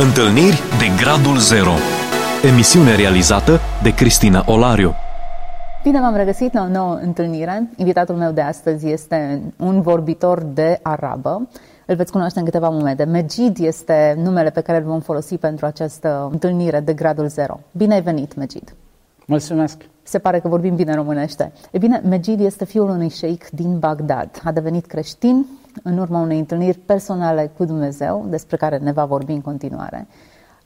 Întâlniri de Gradul Zero Emisiune realizată de Cristina Olariu Bine v-am regăsit la o nouă întâlnire. Invitatul meu de astăzi este un vorbitor de arabă. Îl veți cunoaște în câteva momente. Megid este numele pe care îl vom folosi pentru această întâlnire de Gradul Zero. Bine ai venit, Megid! Mulțumesc! Se pare că vorbim bine românește. E bine, Megid este fiul unui șeic din Bagdad. A devenit creștin în urma unei întâlniri personale cu Dumnezeu, despre care ne va vorbi în continuare.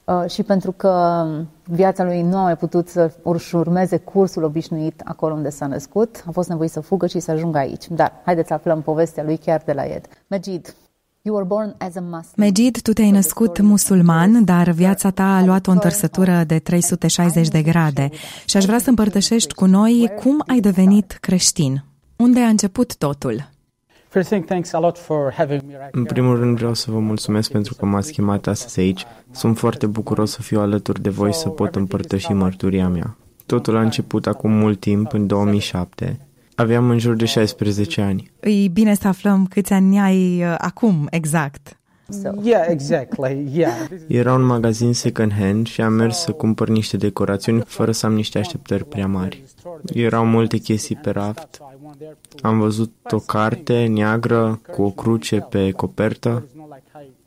Uh, și pentru că viața lui nu a mai putut să își urmeze cursul obișnuit acolo unde s-a născut, a fost nevoit să fugă și să ajungă aici. Dar haideți să aflăm povestea lui chiar de la Ed. Megid, Megid, tu te-ai născut musulman, dar viața ta a luat o întărsătură de 360 de grade și aș vrea să împărtășești cu noi cum ai devenit creștin. Unde a început totul? În primul rând vreau să vă mulțumesc pentru că m-ați chemat astăzi aici. Sunt foarte bucuros să fiu alături de voi să pot împărtăși mărturia mea. Totul a început acum mult timp, în 2007. Aveam în jur de 16 ani. E bine să aflăm câți ani ai uh, acum, exact. Yeah, exactly. Yeah. Era un magazin second hand și am mers să cumpăr niște decorațiuni fără să am niște așteptări prea mari. Erau multe chestii pe raft. Am văzut o carte neagră cu o cruce pe copertă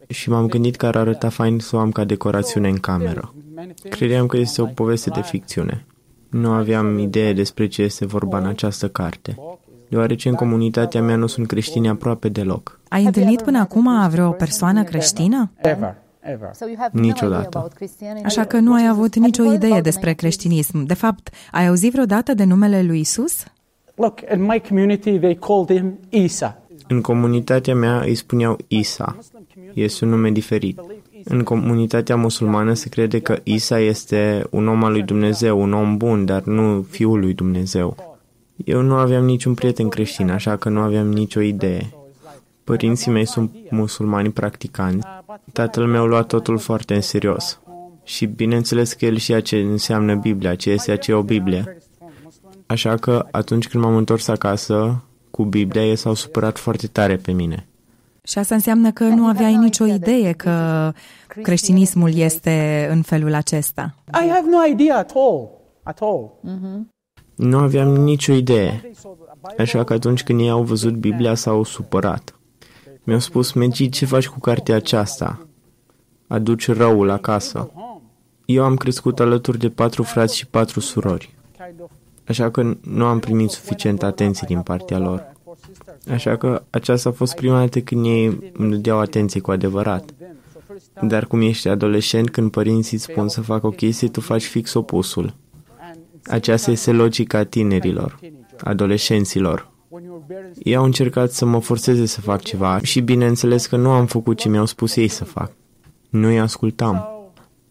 și m-am gândit că ar arăta fain să o am ca decorațiune în cameră. Credeam că este o poveste de ficțiune. Nu aveam idee despre ce este vorba în această carte, deoarece în comunitatea mea nu sunt creștini aproape deloc. Ai întâlnit până acum vreo persoană creștină? Niciodată. Așa că nu ai avut nicio idee despre creștinism. De fapt, ai auzit vreodată de numele lui Isus? Look, in my community they called him Isa. În comunitatea mea îi spuneau Isa. Este un nume diferit. În comunitatea musulmană se crede că Isa este un om al lui Dumnezeu, un om bun, dar nu fiul lui Dumnezeu. Eu nu aveam niciun prieten creștin, așa că nu aveam nicio idee. Părinții mei sunt musulmani practicanți. Tatăl meu lua totul foarte în serios. Și bineînțeles că el știa ce înseamnă Biblia, ce este aceea o Biblie. Așa că atunci când m-am întors acasă cu Biblia, ei s-au supărat foarte tare pe mine. Și asta înseamnă că nu aveai nicio idee că creștinismul este în felul acesta. I have no idea at all. At all. Nu aveam nicio idee. Așa că atunci când ei au văzut Biblia, s-au supărat. Mi-au spus, Megi, ce faci cu cartea aceasta? Aduci răul acasă. Eu am crescut alături de patru frați și patru surori. Așa că nu am primit suficient atenție din partea lor. Așa că aceasta a fost prima dată când ei îmi dădeau atenție cu adevărat. Dar cum ești adolescent, când părinții îți spun să facă o chestie, tu faci fix opusul. Aceasta este logica tinerilor, adolescenților. Ei au încercat să mă forțeze să fac ceva și bineînțeles că nu am făcut ce mi-au spus ei să fac. Nu îi ascultam.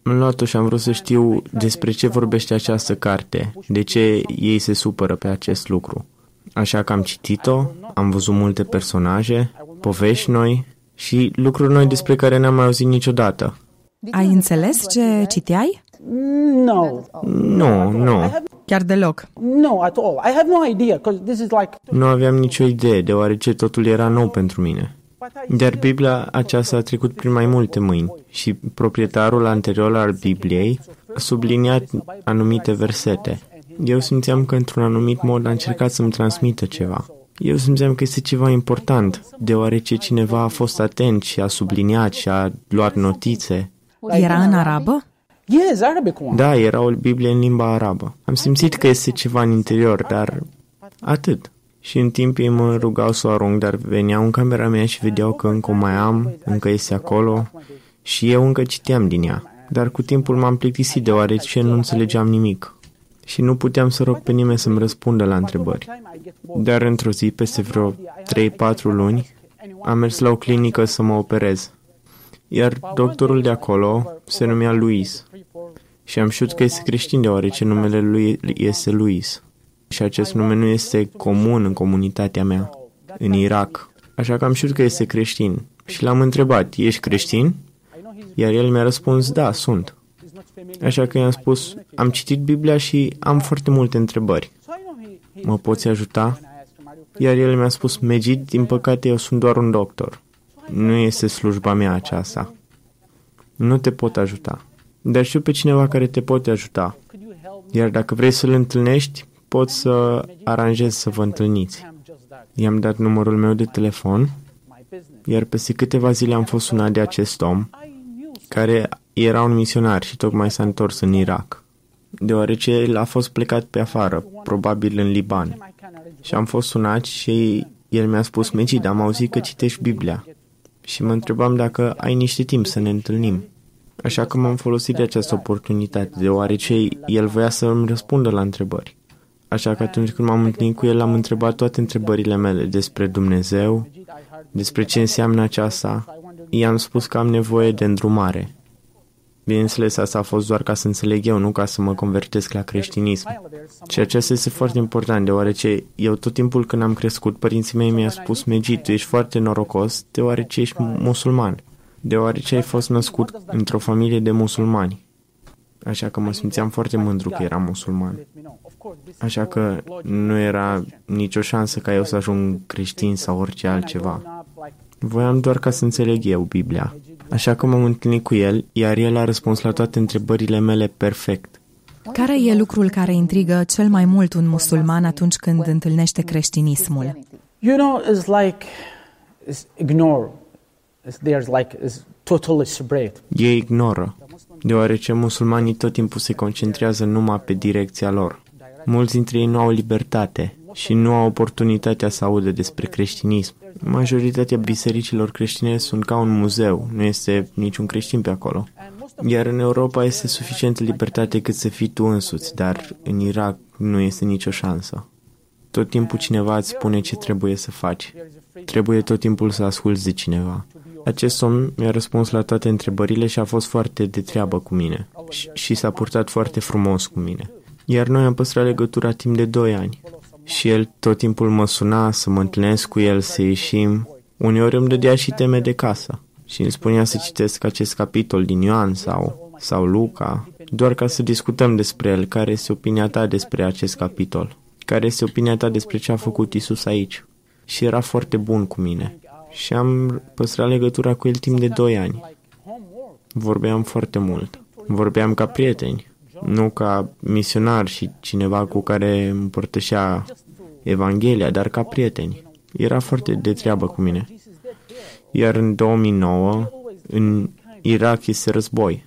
Am luat-o și am vrut să știu despre ce vorbește această carte, de ce ei se supără pe acest lucru. Așa că am citit-o, am văzut multe personaje, povești noi și lucruri noi despre care n-am mai auzit niciodată. Ai înțeles ce citeai? No. Nu, nu. Chiar deloc. No, at all. I have no idea because this is like Nu aveam nicio idee, deoarece totul era nou pentru mine. Dar Biblia aceasta a trecut prin mai multe mâini și proprietarul anterior al Bibliei a subliniat anumite versete. Eu simțeam că într-un anumit mod a încercat să-mi transmită ceva. Eu simțeam că este ceva important, deoarece cineva a fost atent și a subliniat și a luat notițe. Era în arabă? yes, Arabic one. Da, era o Biblie în limba arabă. Am simțit că este ceva în interior, dar atât. Și în timp ei mă rugau să o arunc, dar veneau în camera mea și vedeau că încă o mai am, încă este acolo și eu încă citeam din ea. Dar cu timpul m-am plictisit deoarece nu înțelegeam nimic și nu puteam să rog pe nimeni să-mi răspundă la întrebări. Dar într-o zi, peste vreo 3-4 luni, am mers la o clinică să mă operez. Iar doctorul de acolo se numea Luis. Și am știut că este creștin deoarece numele lui este Luis. Și acest nume nu este comun în comunitatea mea, în Irak. Așa că am știut că este creștin. Și l-am întrebat, ești creștin? Iar el mi-a răspuns, da, sunt. Așa că i-am spus, am citit Biblia și am foarte multe întrebări. Mă poți ajuta? Iar el mi-a spus, Megid, din păcate eu sunt doar un doctor. Nu este slujba mea aceasta. nu te pot ajuta. Dar știu pe cineva care te poate ajuta. Iar dacă vrei să-l întâlnești, poți să aranjezi să vă întâlniți. I-am dat numărul meu de telefon, iar peste câteva zile am fost sunat de acest om, care era un misionar și tocmai s-a întors în Irak, deoarece el a fost plecat pe afară, probabil în Liban. Și am fost sunat și el mi-a spus, Megid, am auzit că citești Biblia. Și mă întrebam dacă ai niște timp să ne întâlnim. Așa că m-am folosit de această oportunitate, deoarece el voia să îmi răspundă la întrebări. Așa că atunci când m-am întâlnit cu el, am întrebat toate întrebările mele despre Dumnezeu, despre ce înseamnă aceasta. I-am spus că am nevoie de îndrumare. Bineînțeles, asta a fost doar ca să înțeleg eu, nu ca să mă convertesc la creștinism. Și acesta este foarte important, deoarece eu tot timpul când am crescut, părinții mei mi-au spus, Megit, tu ești foarte norocos, deoarece ești musulman, deoarece ai fost născut într-o familie de musulmani. Așa că mă simțeam foarte mândru că eram musulman. Așa că nu era nicio șansă ca eu să ajung creștin sau orice altceva. Voiam doar ca să înțeleg eu Biblia. Așa că m-am întâlnit cu el, iar el a răspuns la toate întrebările mele perfect. Care e lucrul care intrigă cel mai mult un musulman atunci când întâlnește creștinismul? You know, it's like it's ignore. It's, there's like it's totally separate. Ei ignoră, deoarece musulmanii tot timpul se concentrează numai pe direcția lor. Mulți dintre ei nu au libertate și nu au oportunitatea să audă despre creștinism. Majoritatea bisericilor creștine sunt ca un muzeu, nu este niciun creștin pe acolo. Iar în Europa este suficientă libertate cât să fii tu însuți, dar în Irak nu este nicio șansă. Tot timpul cineva îți spune ce trebuie să faci. Trebuie tot timpul să asculți de cineva. Acest om mi-a răspuns la toate întrebările și a fost foarte de treabă cu mine. Și, și s-a purtat foarte frumos cu mine. Iar noi am păstrat legătura timp de 2 ani. Și el tot timpul mă suna să mă întâlnesc cu el, să ieșim. Uneori îmi dădea și teme de casă și îmi spunea să citesc acest capitol din Ioan sau, sau Luca, doar ca să discutăm despre el, care este opinia ta despre acest capitol, care este opinia ta despre ce a făcut Isus aici. Și era foarte bun cu mine. Și am păstrat legătura cu el timp de 2 ani. Vorbeam foarte mult. Vorbeam ca prieteni nu ca misionar și cineva cu care împărtășea Evanghelia, dar ca prieteni. Era foarte de treabă cu mine. Iar în 2009, în Irak este război.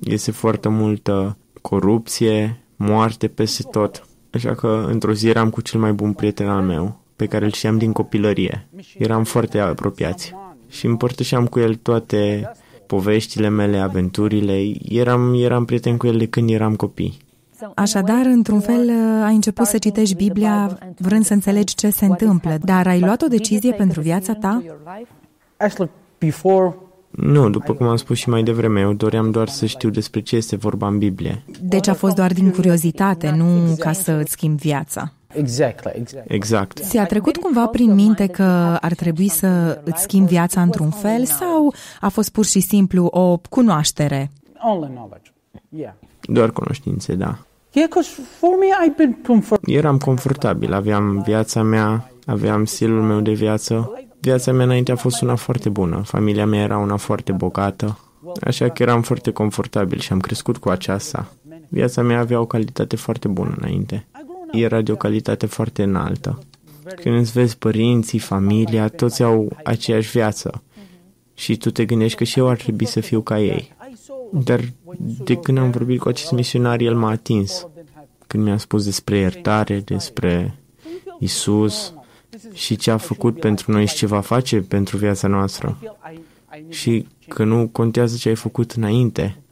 Este foarte multă corupție, moarte peste tot. Așa că într-o zi eram cu cel mai bun prieten al meu, pe care îl știam din copilărie. Eram foarte apropiați și împărtășeam cu el toate poveștile mele, aventurile. Eram, eram prieten cu el de când eram copii. Așadar, într-un fel, ai început să citești Biblia vrând să înțelegi ce se întâmplă, dar ai luat o decizie pentru viața ta? Nu, după cum am spus și mai devreme, eu doream doar să știu despre ce este vorba în Biblie. Deci a fost doar din curiozitate, nu ca să îți schimbi viața. Exactly, exactly. Exact. Ți-a trecut cumva prin minte că ar trebui să îți schimbi viața într-un fel sau a fost pur și simplu o cunoaștere? Only knowledge. Yeah. Doar cunoștințe, da. Yeah, because for me I've been comfortable. Eram confortabil, aveam viața mea, aveam stilul meu de viață. Viața mea înainte a fost una foarte bună, familia mea era una foarte bogată, așa că eram foarte confortabil și am crescut cu aceasta. Viața mea avea o calitate foarte bună înainte era de o calitate foarte înaltă. Când îți vezi părinții, familia, toți au aceeași viață și tu te gândești că și eu ar trebui să fiu ca ei. Dar de când am vorbit cu acest misionar, el m-a atins. Când mi-a spus despre iertare, despre Isus și ce a făcut pentru noi și ce va face pentru viața noastră. Și că nu contează ce ai făcut înainte,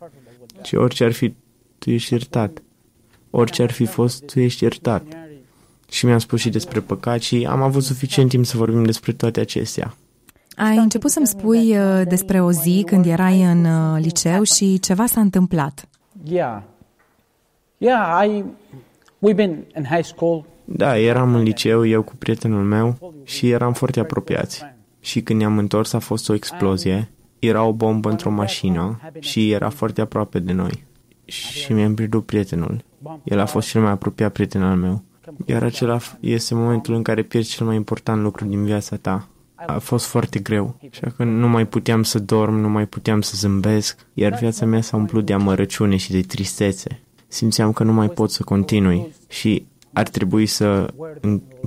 ci orice ar fi, tu ești iertat. Orice ar fi fost, tu ești iertat. Și mi-a spus și despre păcat și am avut suficient timp să vorbim despre toate acestea. Ai început să-mi spui uh, despre o zi când erai în uh, liceu și ceva s-a întâmplat. Yeah. Yeah, I we've been in high school. Da, eram în liceu, eu cu prietenul meu și eram foarte apropiați. Și când ne-am întors a fost o explozie, era o bombă într-o mașină și era foarte aproape de noi. Și mi-am pierdut prietenul. El a fost cel mai apropiat prieten al meu. Iar acela este momentul în care pierzi cel mai important lucru din viața ta. a fost foarte greu, așa că nu mai puteam să dorm, nu mai puteam să zâmbesc, iar viața mea s-a umplut de amărăciune și de tristețe. Simțeam că nu mai pot să continui și ar trebui să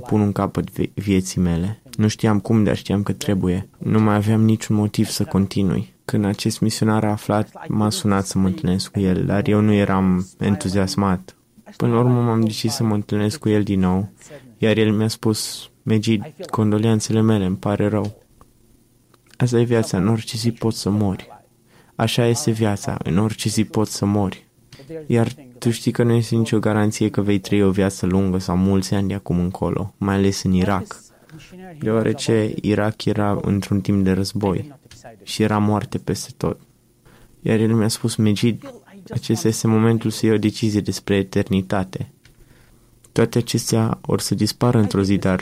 pun un capăt vieții mele. Nu știam cum, dar știam că trebuie. Nu mai aveam niciun motiv să continui. Când acest misionar a aflat, m-a sunat să mă întâlnesc cu el, dar eu nu eram entuziasmat. Până la urmă m-am decis să mă întâlnesc cu el din nou, iar el mi-a spus, Megid, condoleanțele mele, îmi pare rău. Asta e viața, în orice zi poți să mori. Așa este viața, în orice zi poți să mori. Iar tu știi că nu este nicio garanție că vei trăi o viață lungă sau mulți ani de acum încolo, mai ales în Irak, deoarece Irak era într-un timp de război și era moarte peste tot. Iar el mi-a spus, Megid, acesta este momentul să iei o decizie despre eternitate. Toate acestea or să dispară într-o zi, dar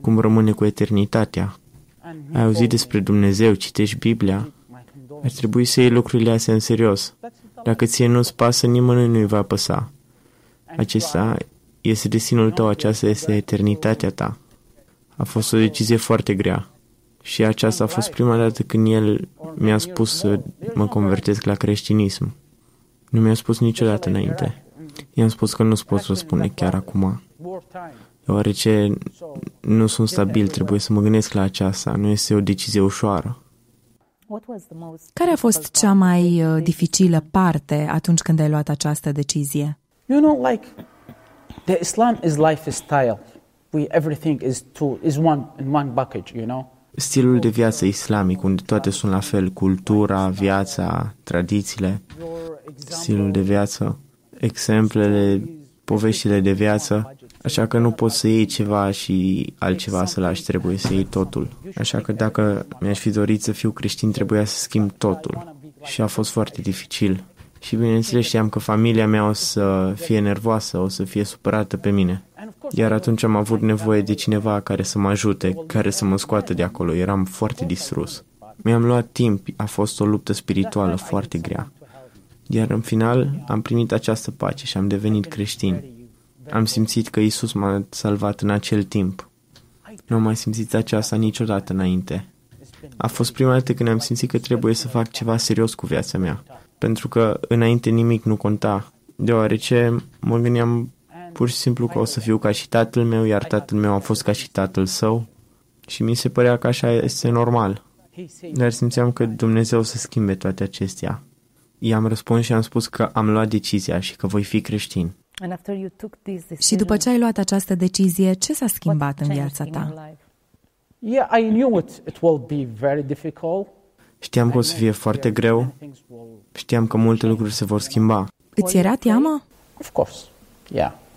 cum rămâne cu eternitatea? Ai auzit despre Dumnezeu, citești Biblia? Ar trebui să iei lucrurile astea în serios. Dacă ție nu-ți pasă, nimănui nu-i va păsa. Acesta este destinul tău, aceasta este eternitatea ta. A fost o decizie foarte grea. Și aceasta a fost prima dată când el mi-a spus să mă convertesc la creștinism. Nu mi-a spus niciodată înainte. I-am spus că nu-ți pot răspunde chiar acum. Deoarece nu sunt stabil, trebuie să mă gândesc la aceasta. Nu este o decizie ușoară. Care a fost cea mai uh, dificilă parte atunci când ai luat această decizie? You know, like the Islam is lifestyle. We everything is two is one in one package, you know. Stilul de viață islamic, unde toate sunt la fel, cultura, viața, tradițiile, stilul de viață, exemplele, poveștile de viață, Așa că nu poți să iei ceva și altceva să lași, trebuie să iei totul. Așa că dacă mi-aș fi dorit să fiu creștin, trebuia să schimb totul. Și a fost foarte dificil. Și bineînțeles știam că familia mea o să fie nervoasă, o să fie supărată pe mine. Iar atunci am avut nevoie de cineva care să mă ajute, care să mă scoată de acolo. Eram foarte distrus. Mi-am luat timp, a fost o luptă spirituală foarte grea. Iar în final am primit această pace și am devenit creștin. Am simțit că Isus m-a salvat în acel timp. Nu am mai simțit aceasta niciodată înainte. A fost prima dată când am simțit că trebuie să fac ceva serios cu viața mea, pentru că înainte nimic nu conta, deoarece mă gândeam pur și simplu că o să fiu ca și tatăl meu, iar tatăl meu a fost ca și tatăl său și mi se părea că așa este normal. Dar simțeam că Dumnezeu o să schimbe toate acestea. I-am răspuns și am spus că am luat decizia și că voi fi creștin. Și după ce ai luat această decizie, ce s-a schimbat în viața ta? Știam că o să fie foarte greu. Știam că multe lucruri se vor schimba. Îți era teamă?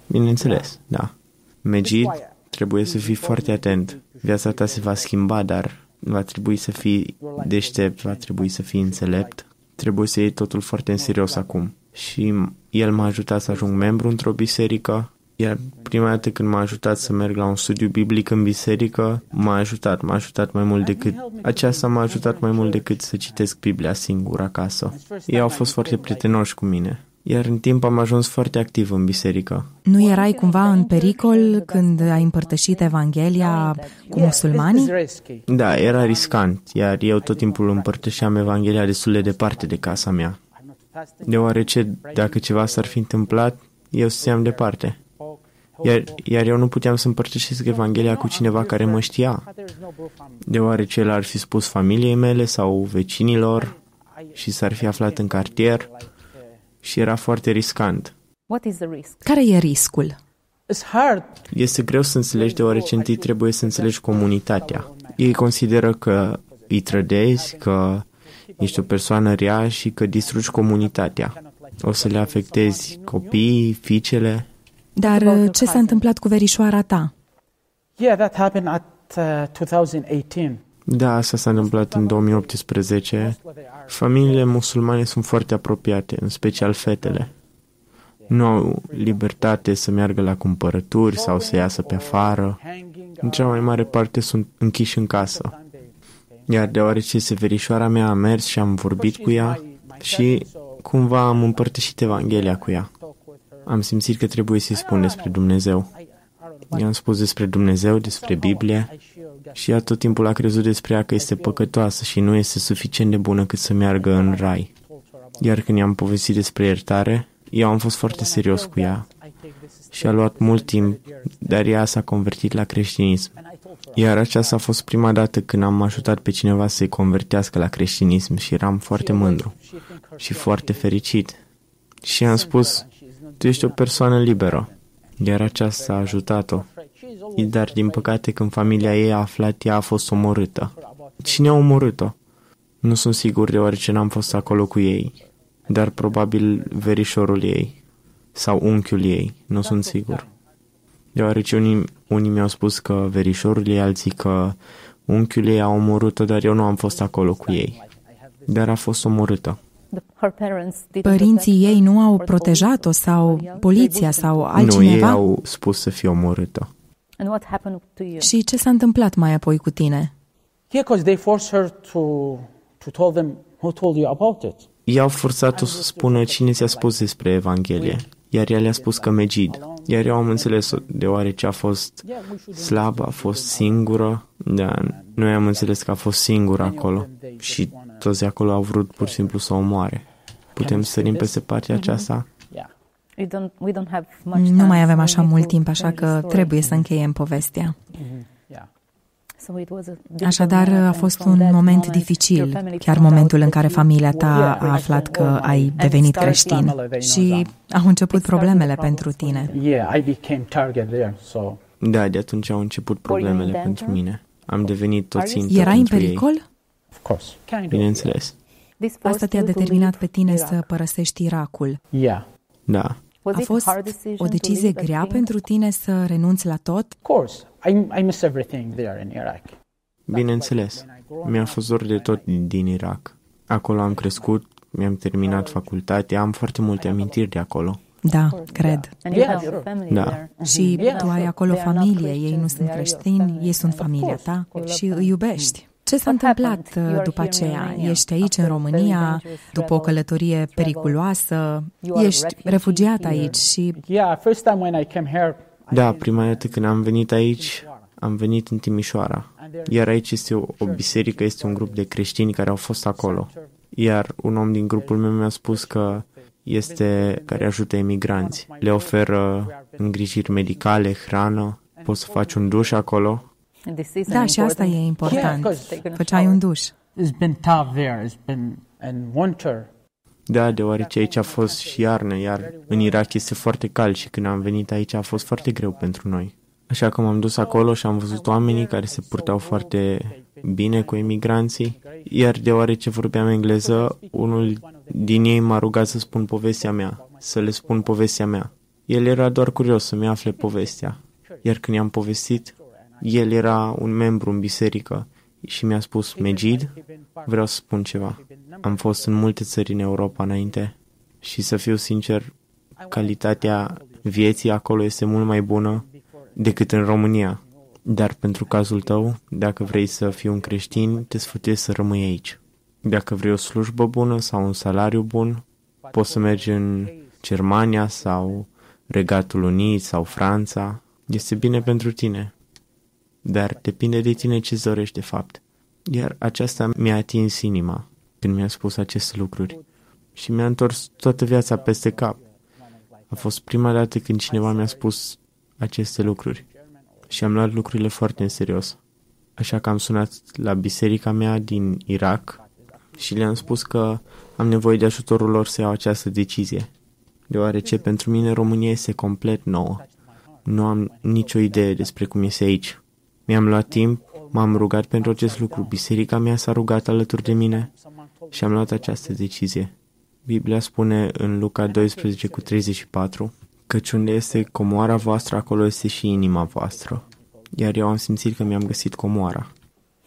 Bineînțeles, da. Megid, trebuie să fii foarte atent. Viața ta se va schimba, dar va trebui să fii deștept, va trebui să fii înțelept. Trebuie să iei totul foarte în serios acum și el m-a ajutat să ajung membru într-o biserică, iar prima dată când m-a ajutat să merg la un studiu biblic în biserică, m-a ajutat, m-a ajutat mai mult decât, aceasta m-a ajutat mai mult decât să citesc Biblia singur acasă. Ei au fost foarte prietenoși cu mine. Iar în timp am ajuns foarte activ în biserică. Nu erai cumva în pericol când ai împărtășit Evanghelia cu musulmanii? Da, era riscant, iar eu tot timpul împărtășeam Evanghelia destul de departe de casa mea deoarece dacă ceva s-ar fi întâmplat, eu stăteam departe. Iar, iar eu nu puteam să împărtășesc Evanghelia cu cineva care mă știa, deoarece el ar fi spus familiei mele sau vecinilor și s-ar fi aflat în cartier și era foarte riscant. Care e riscul? Este greu să înțelegi deoarece întâi trebuie să înțelegi comunitatea. Ei consideră că îi trădezi, că ești o persoană rea și că distrugi comunitatea. O să le afectezi copiii, fiicele. Dar uh, ce s-a întâmplat cu verișoara ta? Yeah, that happened at uh, 2018. Da, asta s-a întâmplat în 2018. Familiile musulmane sunt foarte apropiate, în special fetele. Nu au libertate să meargă la cumpărături sau să iasă pe afară. În cea mai mare parte sunt închiși în casă. Iar deoarece severișoara mea a mers și am vorbit cu ea și cumva am împărtășit Evanghelia cu ea. Am simțit că trebuie să-i spun despre Dumnezeu. I-am spus despre Dumnezeu, despre Biblie, Și ea tot timpul a crezut despre ea că este păcătoasă și nu este suficient de bună cât să meargă în rai. Iar când i-am povestit despre iertare, eu am fost foarte serios cu ea și a luat mult timp, dar ea s-a convertit la creștinism. Iar aceasta a fost prima dată când am ajutat pe cineva să-i convertească la creștinism și eram foarte mândru și foarte fericit. Și am spus, tu ești o persoană liberă. Iar aceasta a ajutat-o. Dar, din păcate, când familia ei a aflat, ea a fost omorâtă. Cine a omorât-o? Nu sunt sigur deoarece n-am fost acolo cu ei, dar probabil verișorul ei sau unchiul ei, nu sunt sigur. Deoarece unii, unii mi-au spus că verișorul ei, alții că unchiul ei a omorât-o, dar eu nu am fost acolo cu ei. Dar a fost omorâtă. Părinții ei nu au protejat-o sau poliția sau altcineva? Nu, ei au spus să fie omorâtă. Și ce s-a întâmplat mai apoi cu tine? Yeah, because they forced her to to tell them who told you about it. I-au forțat-o să spună cine ți-a spus despre Evanghelie, iar ea le-a spus că Megid. Iar eu am înțeles deoarece a fost slabă, a fost singură, da, noi am înțeles că a fost singură acolo și toți acolo au vrut pur și simplu să o omoare. Putem sărim peste partea aceasta? Nu mai avem așa mult timp, așa că trebuie să încheiem povestea. Așadar, a fost un moment dificil, chiar momentul în care familia ta a aflat că ai devenit creștin și au început problemele pentru tine. Da, de atunci au început problemele pentru mine. Am devenit tot țintă Era în pericol? Bineînțeles. Asta te-a determinat pe tine să părăsești Irakul. Da. A fost o decizie grea pentru tine să renunți la tot? Bineînțeles. Mi-a fost dor de tot din Irak. Acolo am crescut, mi-am terminat facultatea, am foarte multe amintiri de acolo. Da, cred. Da. Și tu ai acolo familie, ei nu sunt creștini, ei sunt familia ta și îi iubești. Ce s-a întâmplat uh, după aceea? Ești aici, în România, după o călătorie periculoasă, ești refugiat aici și... Da, prima dată când am venit aici, am venit în Timișoara. Iar aici este o, o biserică, este un grup de creștini care au fost acolo. Iar un om din grupul meu mi-a spus că este care ajută emigranți. Le oferă îngrijiri medicale, hrană, poți să faci un duș acolo da, și asta e important. Făceai un duș. Da, deoarece aici a fost și iarnă, iar în Irak este foarte cald și când am venit aici a fost foarte greu pentru noi. Așa că m-am dus acolo și am văzut oamenii care se purtau foarte bine cu emigranții, iar deoarece vorbeam engleză, unul din ei m-a rugat să spun povestea mea, să le spun povestea mea. El era doar curios să-mi afle povestea, iar când i-am povestit, el era un membru în biserică și mi-a spus, Megid, vreau să spun ceva. Am fost în multe țări în Europa înainte și să fiu sincer, calitatea vieții acolo este mult mai bună decât în România. Dar pentru cazul tău, dacă vrei să fii un creștin, te sfătuiesc să rămâi aici. Dacă vrei o slujbă bună sau un salariu bun, poți să mergi în Germania sau Regatul Unit sau Franța. Este bine pentru tine dar depinde de tine ce dorești de fapt. Iar aceasta mi-a atins inima când mi-a spus aceste lucruri și mi-a întors toată viața peste cap. A fost prima dată când cineva mi-a spus aceste lucruri și am luat lucrurile foarte în serios. Așa că am sunat la biserica mea din Irak și le-am spus că am nevoie de ajutorul lor să iau această decizie, deoarece pentru mine România este complet nouă. Nu am nicio idee despre cum este aici. Mi-am luat timp, m-am rugat pentru acest lucru, biserica mea s-a rugat alături de mine și am luat această decizie. Biblia spune în Luca 12 cu 34 căci unde este comoara voastră, acolo este și inima voastră. Iar eu am simțit că mi-am găsit comoara.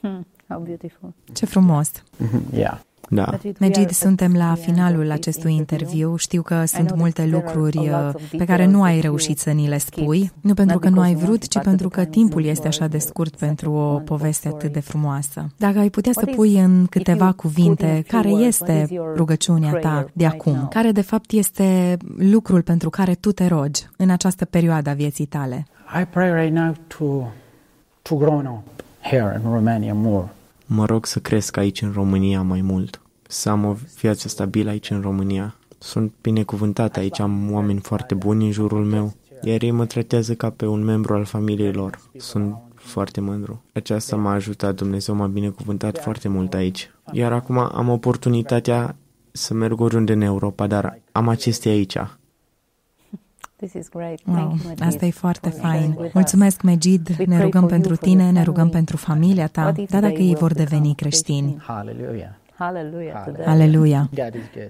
Hmm, how beautiful. Ce frumos. Mm-hmm, yeah. Da. Megid, suntem la finalul acestui interviu. Știu că sunt multe lucruri uh, pe care nu ai reușit să ni le spui, nu pentru că nu ai vrut, ci pentru că timpul este așa de scurt pentru o poveste atât de frumoasă. Dacă ai putea să pui în câteva cuvinte care este rugăciunea ta de acum, care de fapt este lucrul pentru care tu te rogi în această perioadă a vieții tale. I pray right now to to grow up here in Romania more. Mă rog să cresc aici în România mai mult, să am o viață stabilă aici în România. Sunt binecuvântat aici, am oameni foarte buni în jurul meu, iar ei mă tratează ca pe un membru al familiei lor. Sunt foarte mândru. Aceasta m-a ajutat, Dumnezeu m-a binecuvântat foarte mult aici. Iar acum am oportunitatea să merg oriunde în Europa, dar am acestea aici. This is great. Wow, asta e foarte fain. Mulțumesc, Megid. Ne rugăm pentru tine, ne rugăm pentru familia ta, dar dacă ei vor deveni creștini. Hallelujah. Aleluia.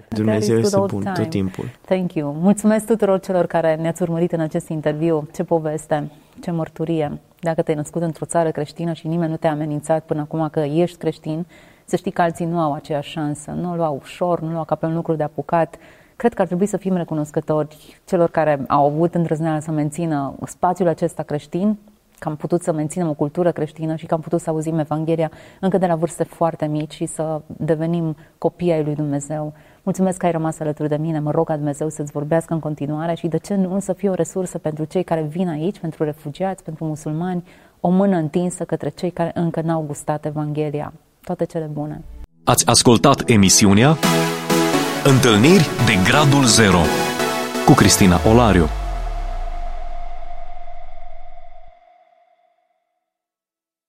Dumnezeu este bun tot timpul. Thank you. Mulțumesc tuturor celor care ne-ați urmărit în acest interviu. Ce poveste, ce mărturie. Dacă te-ai născut într-o țară creștină și nimeni nu te-a amenințat până acum că ești creștin, să știi că alții nu au aceeași șansă. Nu o luau ușor, nu luau ca pe un lucru de apucat. Cred că ar trebui să fim recunoscători celor care au avut îndrăzneala să mențină spațiul acesta creștin, că am putut să menținem o cultură creștină și că am putut să auzim Evanghelia încă de la vârste foarte mici și să devenim copii ai lui Dumnezeu. Mulțumesc că ai rămas alături de mine, mă rog ca Dumnezeu să-ți vorbească în continuare și de ce nu să fie o resursă pentru cei care vin aici, pentru refugiați, pentru musulmani, o mână întinsă către cei care încă n-au gustat Evanghelia. Toate cele bune! Ați ascultat emisiunea Întâlniri de Gradul Zero cu Cristina Olariu.